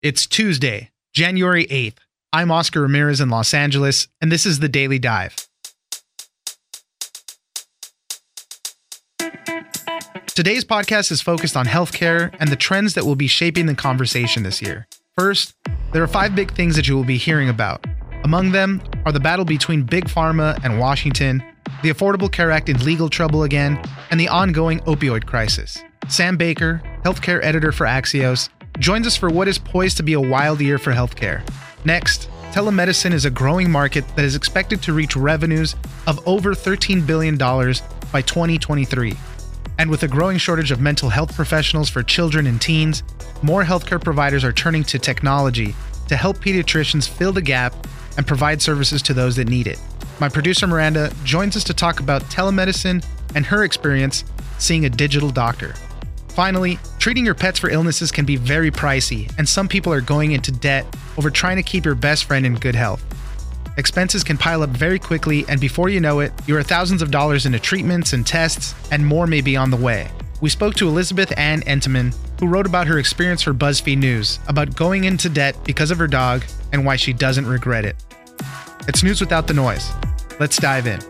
It's Tuesday, January 8th. I'm Oscar Ramirez in Los Angeles, and this is the Daily Dive. Today's podcast is focused on healthcare and the trends that will be shaping the conversation this year. First, there are five big things that you will be hearing about. Among them are the battle between Big Pharma and Washington, the Affordable Care Act in legal trouble again, and the ongoing opioid crisis. Sam Baker, healthcare editor for Axios, joins us for what is poised to be a wild year for healthcare. Next, telemedicine is a growing market that is expected to reach revenues of over $13 billion by 2023. And with a growing shortage of mental health professionals for children and teens, more healthcare providers are turning to technology to help pediatricians fill the gap and provide services to those that need it. My producer Miranda joins us to talk about telemedicine and her experience seeing a digital doctor. Finally, treating your pets for illnesses can be very pricey, and some people are going into debt over trying to keep your best friend in good health. Expenses can pile up very quickly, and before you know it, you are thousands of dollars into treatments and tests, and more may be on the way. We spoke to Elizabeth Ann Entenman, who wrote about her experience for BuzzFeed News about going into debt because of her dog and why she doesn't regret it. It's news without the noise. Let's dive in.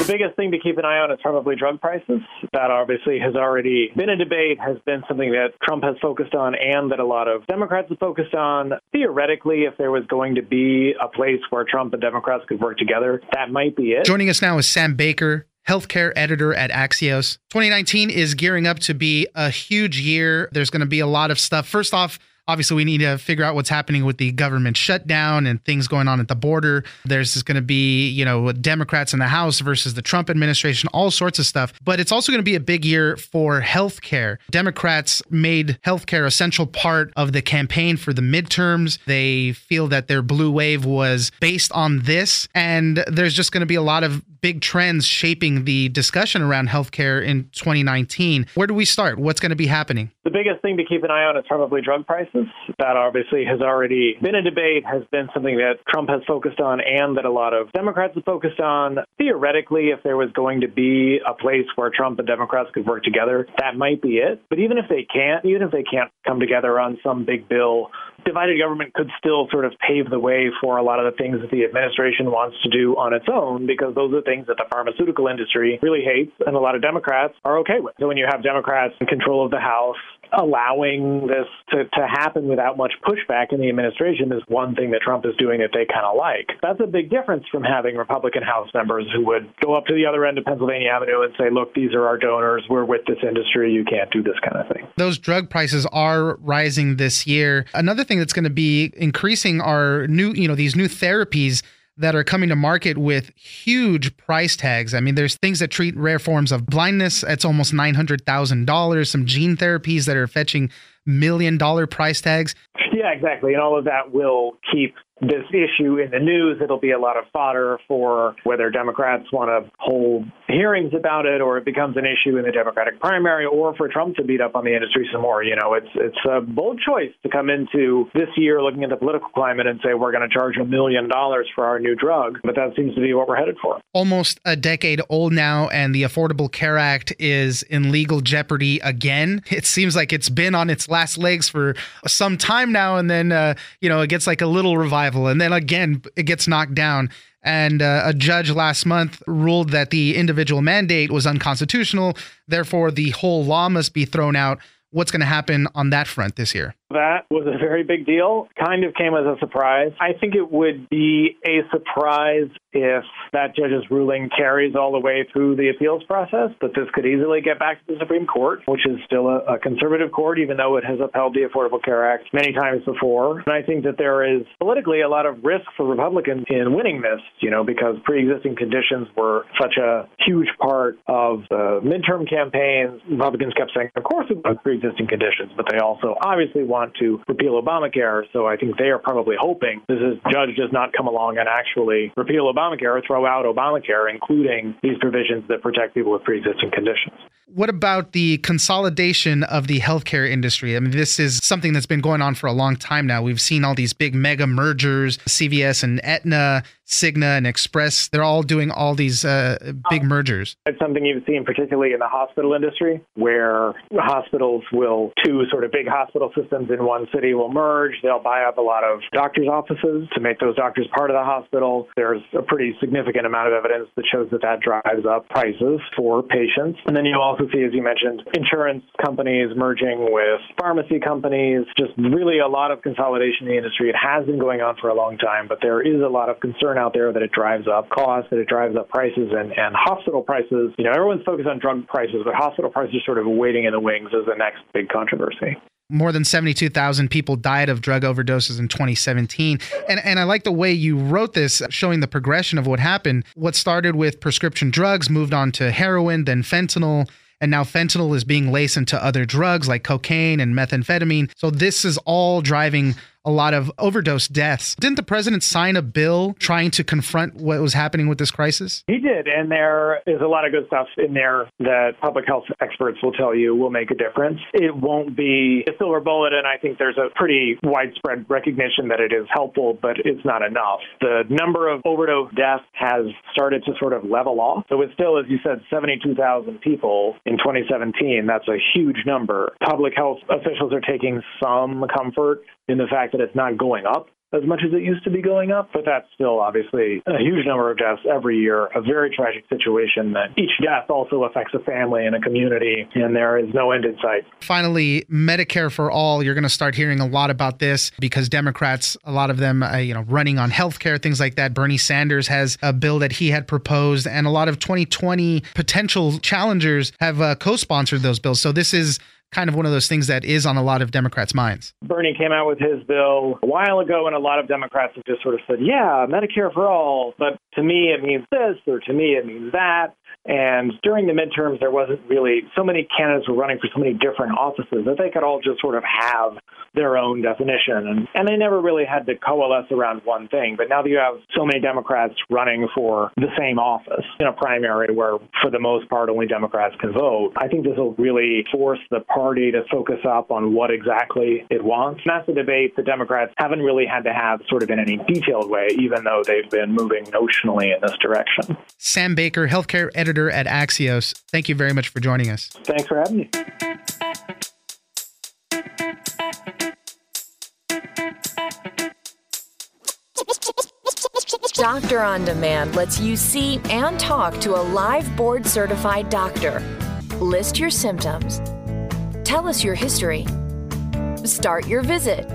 The biggest thing to keep an eye on is probably drug prices. That obviously has already been a debate, has been something that Trump has focused on and that a lot of Democrats have focused on. Theoretically, if there was going to be a place where Trump and Democrats could work together, that might be it. Joining us now is Sam Baker, healthcare editor at Axios. 2019 is gearing up to be a huge year. There's going to be a lot of stuff. First off, obviously we need to figure out what's happening with the government shutdown and things going on at the border. There's going to be you know democrats in the house versus the trump administration all sorts of stuff. But it's also going to be a big year for healthcare. Democrats made healthcare a central part of the campaign for the midterms. They feel that their blue wave was based on this and there's just going to be a lot of big trends shaping the discussion around healthcare in 2019 where do we start what's going to be happening the biggest thing to keep an eye on is probably drug prices. That obviously has already been a debate, has been something that Trump has focused on and that a lot of Democrats have focused on. Theoretically, if there was going to be a place where Trump and Democrats could work together, that might be it. But even if they can't, even if they can't come together on some big bill, divided government could still sort of pave the way for a lot of the things that the administration wants to do on its own because those are things that the pharmaceutical industry really hates and a lot of Democrats are okay with. So when you have Democrats in control of the House, allowing this to, to happen without much pushback in the administration is one thing that Trump is doing that they kind of like. That's a big difference from having Republican House members who would go up to the other end of Pennsylvania Avenue and say, look, these are our donors. We're with this industry. You can't do this kind of thing. Those drug prices are rising this year. Another thing that's going to be increasing are new, you know, these new therapies that are coming to market with huge price tags. I mean, there's things that treat rare forms of blindness. It's almost $900,000. Some gene therapies that are fetching million dollar price tags. Yeah, exactly. And all of that will keep this issue in the news. It'll be a lot of fodder for whether Democrats want to hold hearings about it or it becomes an issue in the Democratic primary or for Trump to beat up on the industry some more. You know, it's it's a bold choice to come into this year looking at the political climate and say we're going to charge a million dollars for our new drug, but that seems to be what we're headed for. Almost a decade old now and the Affordable Care Act is in legal jeopardy again. It seems like it's been on its last legs for some time now and then uh, you know, it gets like a little revival and then again it gets knocked down. And uh, a judge last month ruled that the individual mandate was unconstitutional. Therefore, the whole law must be thrown out. What's going to happen on that front this year? That was a very big deal. Kind of came as a surprise. I think it would be a surprise if that judge's ruling carries all the way through the appeals process, but this could easily get back to the Supreme Court, which is still a, a conservative court, even though it has upheld the Affordable Care Act many times before. And I think that there is politically a lot of risk for Republicans in winning this, you know, because pre existing conditions were such a huge part of the midterm campaigns. Republicans kept saying, of course, it was pre existing conditions, but they also obviously want want to repeal Obamacare. So I think they are probably hoping this is, judge does not come along and actually repeal Obamacare or throw out Obamacare, including these provisions that protect people with pre-existing conditions. What about the consolidation of the healthcare industry? I mean, this is something that's been going on for a long time now. We've seen all these big mega mergers, CVS and Aetna, Cigna and Express. They're all doing all these uh, big mergers. It's something you've seen particularly in the hospital industry, where hospitals will, two sort of big hospital systems in one city will merge. They'll buy up a lot of doctors' offices to make those doctors part of the hospital. There's a pretty significant amount of evidence that shows that that drives up prices for patients. And then you also see, as you mentioned, insurance companies merging with pharmacy companies, just really a lot of consolidation in the industry. It has been going on for a long time, but there is a lot of concern out there that it drives up costs, that it drives up prices, and, and hospital prices. You know, everyone's focused on drug prices, but hospital prices are sort of waiting in the wings as the next big controversy more than 72,000 people died of drug overdoses in 2017. And, and I like the way you wrote this, showing the progression of what happened. What started with prescription drugs moved on to heroin, then fentanyl. And now fentanyl is being laced into other drugs like cocaine and methamphetamine. So this is all driving a lot of overdose deaths. Didn't the president sign a bill trying to confront what was happening with this crisis? He did, and there is a lot of good stuff in there that public health experts will tell you will make a difference. It won't be a silver bullet, and I think there's a pretty widespread recognition that it is helpful, but it's not enough. The number of overdose deaths has started to sort of level off. So it's still, as you said, 72,000 people in 2017. That's a huge number. Public health officials are taking some comfort in the fact that it's not going up as much as it used to be going up, but that's still obviously a huge number of deaths every year, a very tragic situation that each death also affects a family and a community, and there is no end in sight. Finally, Medicare for all, you're going to start hearing a lot about this because Democrats, a lot of them, uh, you know, running on healthcare, things like that. Bernie Sanders has a bill that he had proposed, and a lot of 2020 potential challengers have uh, co sponsored those bills. So this is kind of one of those things that is on a lot of Democrats' minds. Bernie came out with his bill a while ago, and a lot of Democrats have just sort of said, yeah, Medicare for all, but to me it means this, or to me it means that. And during the midterms, there wasn't really so many candidates were running for so many different offices that they could all just sort of have their own definition. And, and they never really had to coalesce around one thing. But now that you have so many Democrats running for the same office in a primary where, for the most part, only Democrats can vote, I think this will really force the party to focus up on what exactly it wants. And that's a debate the Democrats haven't really had to have sort of in any detailed way, even though they've been moving notionally in this direction. Sam Baker, healthcare editor editor at Axios. Thank you very much for joining us. Thanks for having me. Doctor on Demand lets you see and talk to a live board certified doctor. List your symptoms. Tell us your history. Start your visit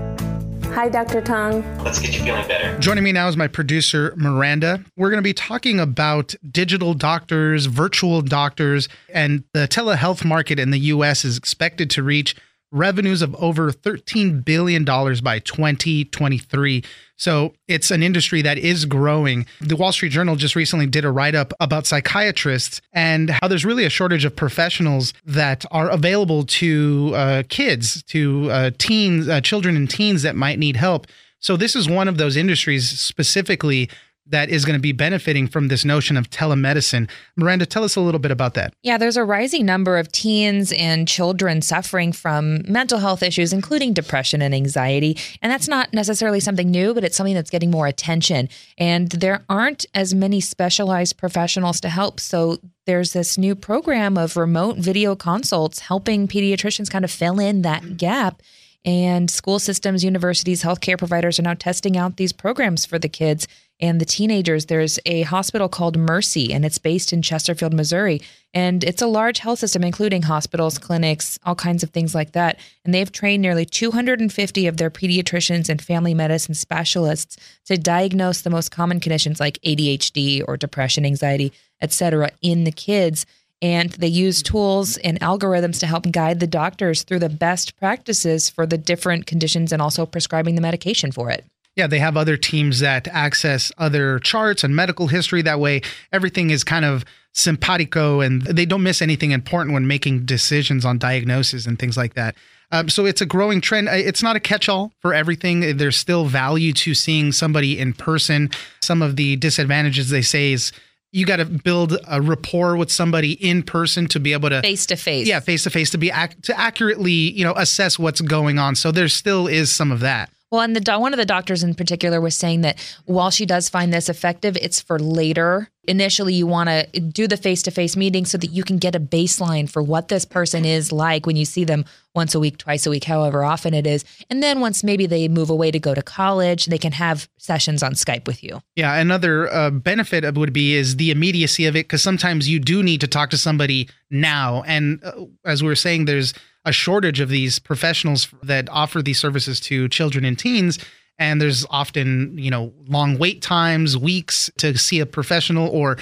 Hi, Dr. Tong. Let's get you feeling better. Joining me now is my producer, Miranda. We're going to be talking about digital doctors, virtual doctors, and the telehealth market in the U.S. is expected to reach revenues of over $13 billion by 2023. So it's an industry that is growing. The Wall Street Journal just recently did a write up about psychiatrists and how there's really a shortage of professionals that are available to uh, kids, to uh, teens, uh, children and teens that might need help. So this is one of those industries specifically that is going to be benefiting from this notion of telemedicine. Miranda, tell us a little bit about that. Yeah, there's a rising number of teens and children suffering from mental health issues, including depression and anxiety. And that's not necessarily something new, but it's something that's getting more attention. And there aren't as many specialized professionals to help. So there's this new program of remote video consults helping pediatricians kind of fill in that gap. And school systems, universities, healthcare providers are now testing out these programs for the kids and the teenagers. There's a hospital called Mercy, and it's based in Chesterfield, Missouri. And it's a large health system, including hospitals, clinics, all kinds of things like that. And they've trained nearly 250 of their pediatricians and family medicine specialists to diagnose the most common conditions like ADHD or depression, anxiety, etc., in the kids. And they use tools and algorithms to help guide the doctors through the best practices for the different conditions and also prescribing the medication for it. Yeah, they have other teams that access other charts and medical history. That way, everything is kind of simpatico and they don't miss anything important when making decisions on diagnosis and things like that. Um, so it's a growing trend. It's not a catch all for everything. There's still value to seeing somebody in person. Some of the disadvantages they say is you got to build a rapport with somebody in person to be able to face to face. Yeah, face to face to be ac- to accurately, you know, assess what's going on. So there still is some of that. Well, and the one of the doctors in particular was saying that while she does find this effective, it's for later. Initially, you want to do the face to face meeting so that you can get a baseline for what this person is like when you see them once a week, twice a week, however often it is. And then once maybe they move away to go to college, they can have sessions on Skype with you. Yeah, another uh, benefit of would be is the immediacy of it because sometimes you do need to talk to somebody now, and uh, as we were saying, there's a shortage of these professionals that offer these services to children and teens. And there's often you know long wait times weeks to see a professional or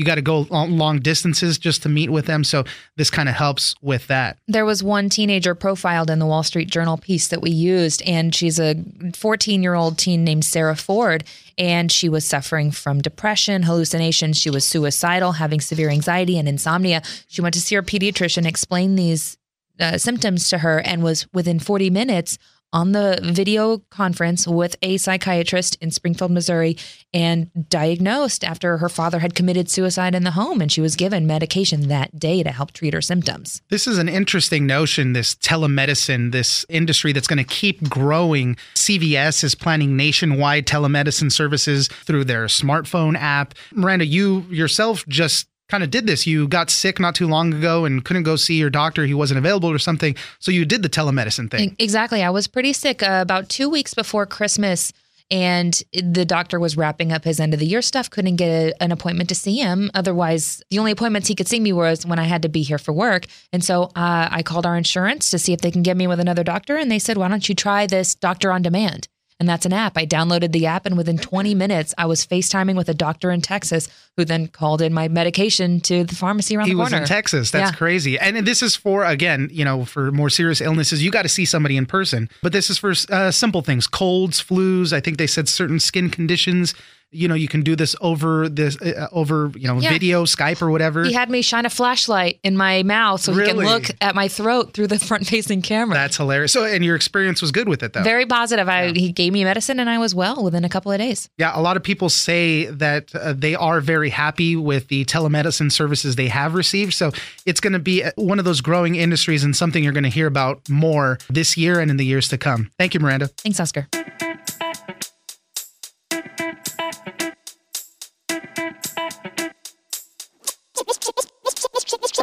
you got to go long distances just to meet with them. So this kind of helps with that. There was one teenager profiled in the wall street journal piece that we used and she's a 14 year old teen named sarah ford and she was suffering from depression hallucinations. She was suicidal having severe anxiety and insomnia. She went to see her pediatrician explain these uh, symptoms to her and was within 40 minutes on the video conference with a psychiatrist in Springfield, Missouri, and diagnosed after her father had committed suicide in the home. And she was given medication that day to help treat her symptoms. This is an interesting notion, this telemedicine, this industry that's going to keep growing. CVS is planning nationwide telemedicine services through their smartphone app. Miranda, you yourself just kind of did this. You got sick not too long ago and couldn't go see your doctor. He wasn't available or something. So you did the telemedicine thing. Exactly. I was pretty sick uh, about two weeks before Christmas. And the doctor was wrapping up his end of the year stuff, couldn't get a, an appointment to see him. Otherwise, the only appointments he could see me was when I had to be here for work. And so uh, I called our insurance to see if they can get me with another doctor. And they said, why don't you try this doctor on demand? And that's an app. I downloaded the app, and within 20 minutes, I was FaceTiming with a doctor in Texas who then called in my medication to the pharmacy around he the corner. He was in Texas. That's yeah. crazy. And this is for, again, you know, for more serious illnesses, you got to see somebody in person. But this is for uh, simple things colds, flus. I think they said certain skin conditions you know you can do this over this uh, over you know yeah. video skype or whatever. He had me shine a flashlight in my mouth so really? he can look at my throat through the front facing camera. That's hilarious. So and your experience was good with it though. Very positive. I yeah. he gave me medicine and i was well within a couple of days. Yeah a lot of people say that uh, they are very happy with the telemedicine services they have received. So it's going to be uh, one of those growing industries and something you're going to hear about more this year and in the years to come. Thank you miranda. Thanks oscar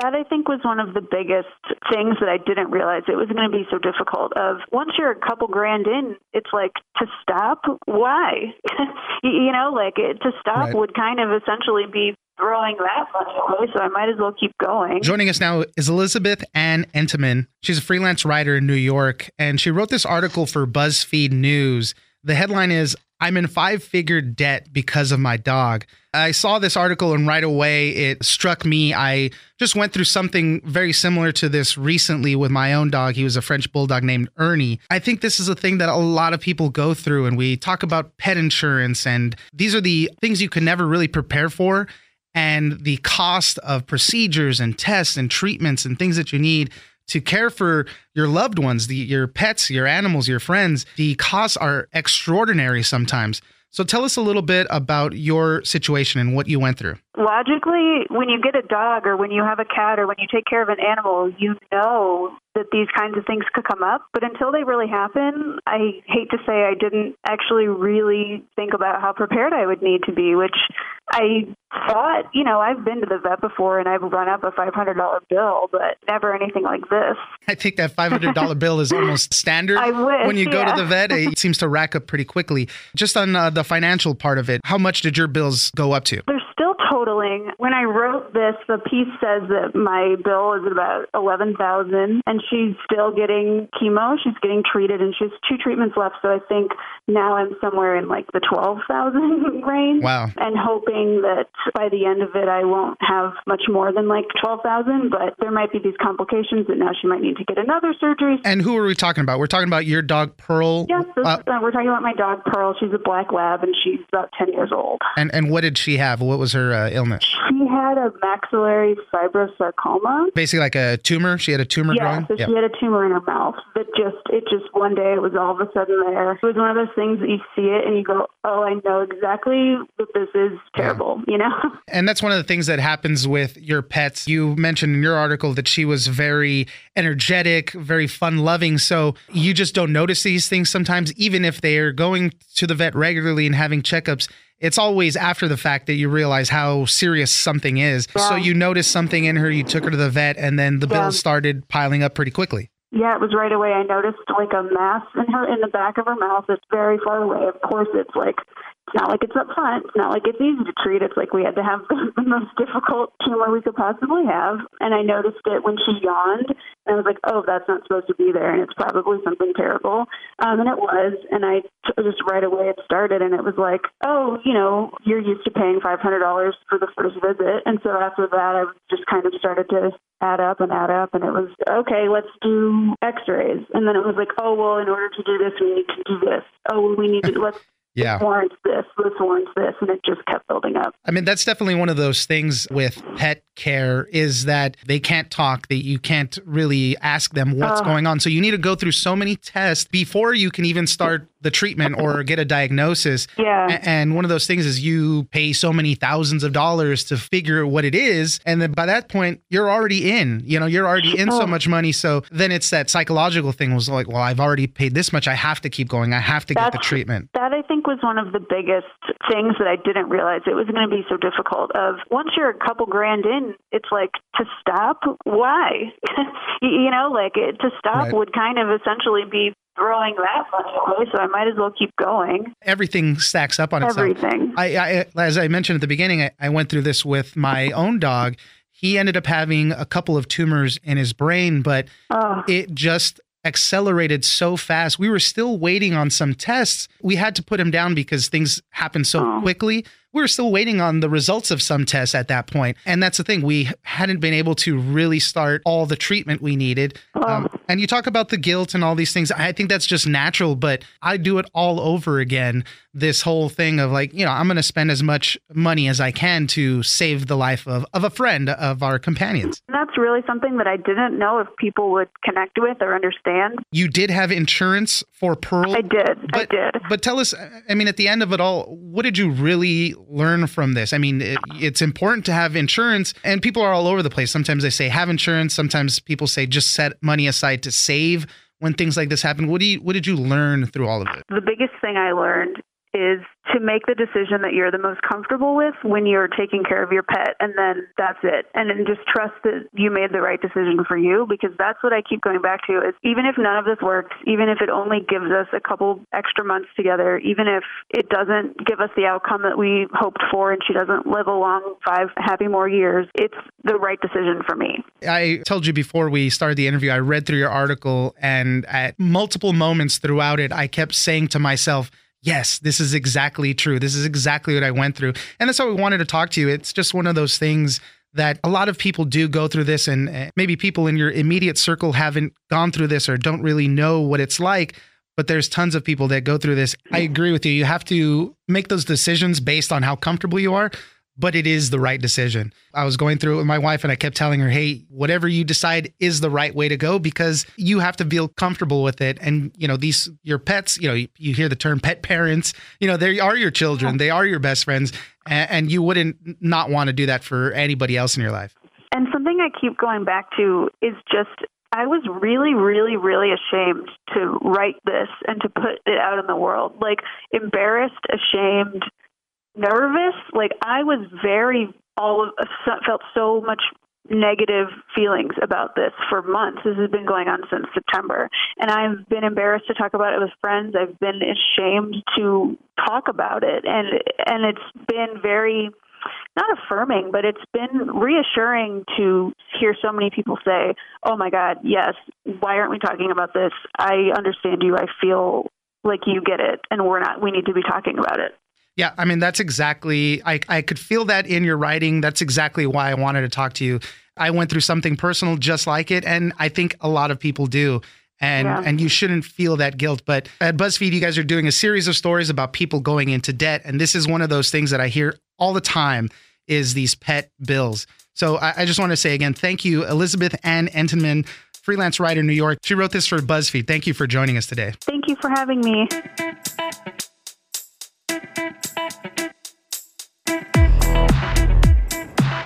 that I think was one of the biggest things that I didn't realize it was going to be so difficult. Of once you're a couple grand in, it's like to stop. Why? you know, like it, to stop right. would kind of essentially be throwing that money away, so I might as well keep going. Joining us now is Elizabeth Ann Entenman. She's a freelance writer in New York, and she wrote this article for BuzzFeed News. The headline is I'm in five figure debt because of my dog. I saw this article and right away it struck me. I just went through something very similar to this recently with my own dog. He was a French bulldog named Ernie. I think this is a thing that a lot of people go through, and we talk about pet insurance, and these are the things you can never really prepare for. And the cost of procedures and tests and treatments and things that you need to care for your loved ones, the, your pets, your animals, your friends, the costs are extraordinary sometimes. So tell us a little bit about your situation and what you went through. Logically, when you get a dog or when you have a cat or when you take care of an animal, you know that these kinds of things could come up. But until they really happen, I hate to say I didn't actually really think about how prepared I would need to be, which I thought, you know, I've been to the vet before and I've run up a $500 bill, but never anything like this. I think that $500 bill is almost standard. I wish, when you yeah. go to the vet, it seems to rack up pretty quickly. Just on uh, the financial part of it, how much did your bills go up to? They're still totaling. When I wrote this, the piece says that my bill is about 11000 and she's still getting chemo. She's getting treated and she has two treatments left. So I think now I'm somewhere in like the 12,000 range. Wow. And hoping that by the end of it, I won't have much more than like 12,000, but there might be these complications that now she might need to get another surgery. And who are we talking about? We're talking about your dog, Pearl? Yes, uh, uh, we're talking about my dog, Pearl. She's a black lab and she's about 10 years old. And, and what did she have? What was her uh, illness? She had a maxillary fibrosarcoma. Basically, like a tumor. She had a tumor yeah, growing. so she had a tumor in her mouth that just it just one day it was all of a sudden there. It was one of those things that you see it and you go, oh, I know exactly that this is terrible. You know. And that's one of the things that happens with your pets. You mentioned in your article that she was very energetic, very fun loving. So you just don't notice these things sometimes, even if they're going to the vet regularly and having checkups. It's always after the fact that you realize how serious something is. So you noticed something in her, you took her to the vet, and then the Yeah. bills started piling up pretty quickly. Yeah, it was right away. I noticed like a mass in her in the back of her mouth. It's very far away. Of course, it's like it's not like it's up front. It's not like it's easy to treat. It's like we had to have the, most difficult tumor we could possibly have. And I noticed it when she yawned, and I was like, "Oh, that's not supposed to be there, and it's probably something terrible." Um, and it was. And I just right away it started, and it was like, "Oh, you know, you're used to paying five hundred dollars for the first visit." And so after that, I just kind of started to add up and add up and it was okay let's do x-rays and then it was like oh well in order to do this we need to do this oh well, we need to let's Yeah. this warrants this this warrants this and it just kept building up I mean, that's definitely one of those things with pet care is that they can't talk, that you can't really ask them what's Ugh. going on. So you need to go through so many tests before you can even start the treatment or get a diagnosis. yeah And one of those things is you pay so many thousands of dollars to figure out what it is. And then by that point, you're already in, you know, you're already in so Oh. much money. So then it's that psychological thing was like, well, I've already paid this much. I have to keep going. I have to get the treatment. that i think was one of the biggest things that i didn't realize it was going to be so difficult of once you're a couple grand in it's like to stop why you you know like it, to stop Right. would kind of essentially be throwing that much away so i might as well keep going Everything stacks up on itself. everything I, I as I mentioned at the beginning, I, I went through this with my own dog. He ended up having a couple of tumors in his brain, but oh it just accelerated so fast. We were still waiting on some tests. We had to put him down because things happened so Oh. quickly. We were still waiting on the results of some tests at that point. And that's the thing. We hadn't been able to really start all the treatment we needed. Um, and you talk about the guilt and all these things. I think that's just natural, but I do it all over again. This whole thing of like, you know, I'm going to spend as much money as I can to save the life of, of a friend, of our companions. Really something that I didn't know if people would connect with or understand. You did have insurance for Pearl. I did. I But, did. but tell us, I mean, at the end of it all, what did you really learn from this? I mean, it, it's important to have insurance, and people are all over the place. Sometimes they say have insurance. Sometimes people say just set money aside to save when things like this happen. What do you, what did you learn through all of it? The biggest thing I learned is to make the decision that you're the most comfortable with when you're taking care of your pet and then that's it. And then just trust that you made the right decision for you because that's what i keep going back to is even if none of this works even if it only gives us a couple extra months together even if it doesn't give us the outcome that we hoped for and she doesn't live a long five happy more years it's the right decision for me. I told you before we started the interview, I read through your article, and at multiple moments throughout it, I kept saying to myself, Yes, this is exactly true. This is exactly what I went through. And that's why we wanted to talk to you. It's just one of those things that a lot of people do go through this, and maybe people in your immediate circle haven't gone through this or don't really know what it's like. But there's tons of people that go through this. I agree with you. You have to make those decisions based on how comfortable you are but it is the right decision. I was going through it with my wife and I kept telling her, hey, whatever you decide is the right way to go because you have to feel comfortable with it. And, you know, these, your pets, you know, you, you hear the term pet parents, you know, they are your children, they are your best friends. And, and you wouldn't not want to do that for anybody else in your life. And something I keep going back to is just I was really, really, really ashamed to write this and to put it out in the world. Like embarrassed, ashamed, nervous. Like I was very all of felt so much negative feelings about this for months. This has been going on since September. And I've been embarrassed to talk about it with friends. I've been ashamed to talk about it. And and it's been very not affirming, but it's been reassuring to hear so many people say, "Oh my God, yes. Why aren't we talking about this? I understand you. I feel like you get it, and we're not. We need to be talking about it." Yeah, I mean that's exactly I I could feel that in your writing. That's exactly why I wanted to talk to you. I went through something personal just like it and I think a lot of people do. And Yeah. and you shouldn't feel that guilt, but at BuzzFeed you guys are doing a series of stories about people going into debt and this is one of those things that I hear all the time is these pet bills. So I, I just want to say again, thank you, Elizabeth Ann Entenman, freelance writer, New York. She wrote this for BuzzFeed. Thank you for joining us today. Thank you for having me.